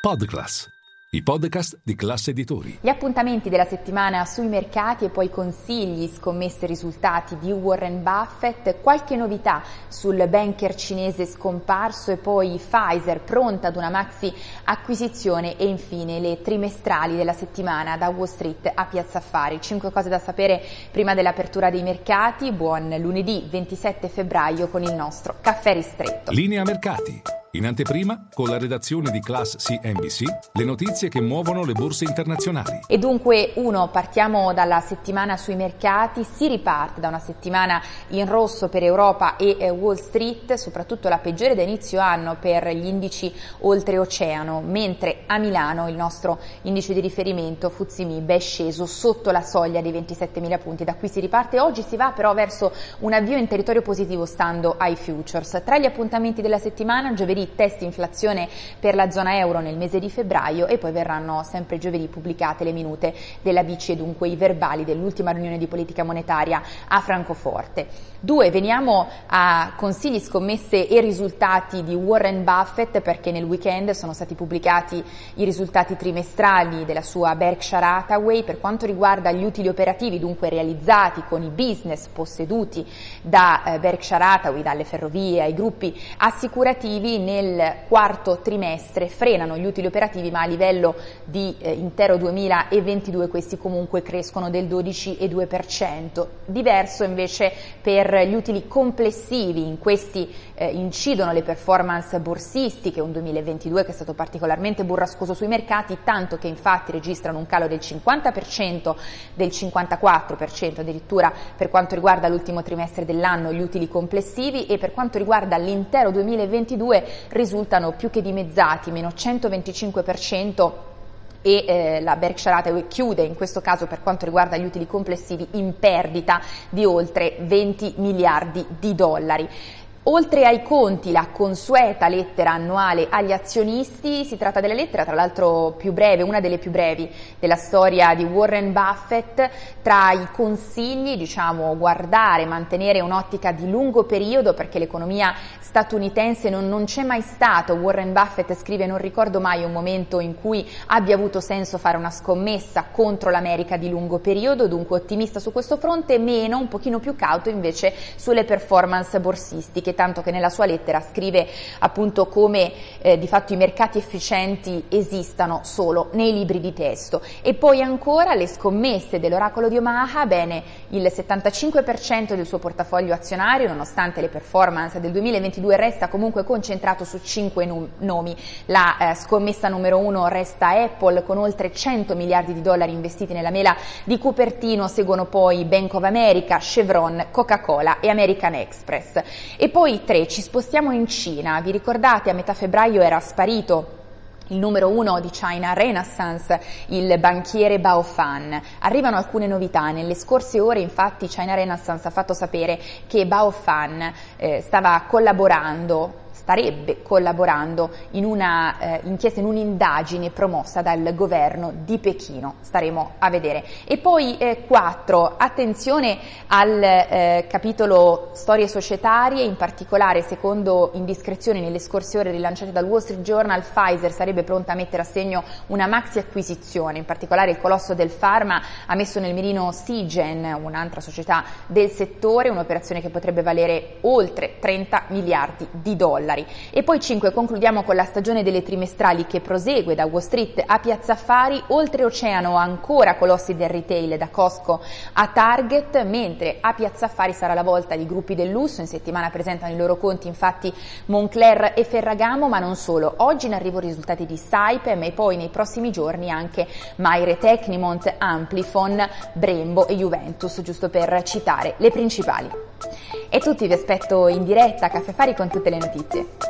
Podclass, i podcast di classe editori. Gli appuntamenti della settimana sui mercati e poi consigli, scommesse risultati di Warren Buffett, qualche novità sul banker cinese scomparso e poi Pfizer pronta ad una maxi acquisizione e infine le trimestrali della settimana da Wall Street a Piazza Affari. Cinque cose da sapere prima dell'apertura dei mercati. Buon lunedì 27 febbraio con il nostro caffè ristretto. Linea mercati. In anteprima, con la redazione di Class CNBC, le notizie che muovono le borse internazionali. E dunque, uno, partiamo dalla settimana sui mercati, si riparte da una settimana in rosso per Europa e eh, Wall Street, soprattutto la peggiore da inizio anno per gli indici oltreoceano, mentre a Milano il nostro indice di riferimento Fuzimib è sceso sotto la soglia dei 27.000 punti. Da qui si riparte, oggi si va però verso un avvio in territorio positivo stando ai futures. Tra gli appuntamenti della settimana, giovedì giovedì test inflazione per la zona euro nel mese di febbraio e poi verranno sempre giovedì pubblicate le minute della BCE, dunque i verbali dell'ultima riunione di politica monetaria a Francoforte. Due, veniamo a consigli, scommesse e risultati di Warren Buffett perché nel weekend sono stati pubblicati i risultati trimestrali della sua Berkshire Hathaway per quanto riguarda gli utili operativi, dunque realizzati con i business posseduti da eh, Berkshire Hathaway, dalle ferrovie ai gruppi assicurativi nel quarto trimestre frenano gli utili operativi ma a livello di eh, intero 2022 questi comunque crescono del 12,2%. Diverso invece per gli utili complessivi, in questi eh, incidono le performance borsistiche, un 2022 che è stato particolarmente burrascoso sui mercati, tanto che infatti registrano un calo del 50%, del 54% addirittura per quanto riguarda l'ultimo trimestre dell'anno gli utili complessivi e per quanto riguarda l'intero 2022 risultano più che dimezzati, meno 125% e eh, la Berkshire Hathaway chiude in questo caso per quanto riguarda gli utili complessivi in perdita di oltre 20 miliardi di dollari. Oltre ai conti, la consueta lettera annuale agli azionisti, si tratta della lettera tra l'altro più breve, una delle più brevi della storia di Warren Buffett, tra i consigli, diciamo, guardare, mantenere un'ottica di lungo periodo perché l'economia statunitense non, non c'è mai stato, Warren Buffett scrive non ricordo mai un momento in cui abbia avuto senso fare una scommessa contro l'America di lungo periodo, dunque ottimista su questo fronte, meno, un pochino più cauto invece sulle performance borsistiche. che tanto che nella sua lettera scrive appunto come eh, di fatto i mercati efficienti esistano solo nei libri di testo. E poi ancora le scommesse dell'oracolo di Omaha, bene, il 75% del suo portafoglio azionario, nonostante le performance del 2022, resta comunque concentrato su cinque nomi. La eh, scommessa numero uno resta Apple con oltre 100 miliardi di dollari investiti nella mela di Cupertino, seguono poi Bank of America, Chevron, Coca-Cola e American Express. E poi poi tre, ci spostiamo in Cina. Vi ricordate a metà febbraio era sparito il numero uno di China Renaissance, il banchiere Bao Fan. Arrivano alcune novità, nelle scorse ore infatti China Renaissance ha fatto sapere che Bao Fan eh, stava collaborando starebbe collaborando in una eh, inchiesta, in un'indagine promossa dal governo di Pechino. Staremo a vedere. E poi eh, attenzione al eh, capitolo storie societarie, in particolare secondo indiscrezioni nelle scorse ore rilanciate dal Wall Street Journal, Pfizer sarebbe pronta a mettere a segno una maxi acquisizione, in particolare il colosso del Pharma ha messo nel mirino Seagen, un'altra società del settore, un'operazione che potrebbe valere oltre 30 miliardi di dollari dollari. E poi 5 concludiamo con la stagione delle trimestrali che prosegue da Wall Street a Piazza Affari, oltreoceano ancora colossi del retail da Costco a Target, mentre a Piazza Affari sarà la volta di gruppi del lusso, in settimana presentano i loro conti infatti Moncler e Ferragamo, ma non solo. Oggi in arrivo risultati di Saipem e poi nei prossimi giorni anche Maire Tecnimont, Amplifon, Brembo e Juventus, giusto per citare le principali. E tutti vi aspetto in diretta a Caffè Fari con tutte le notizie.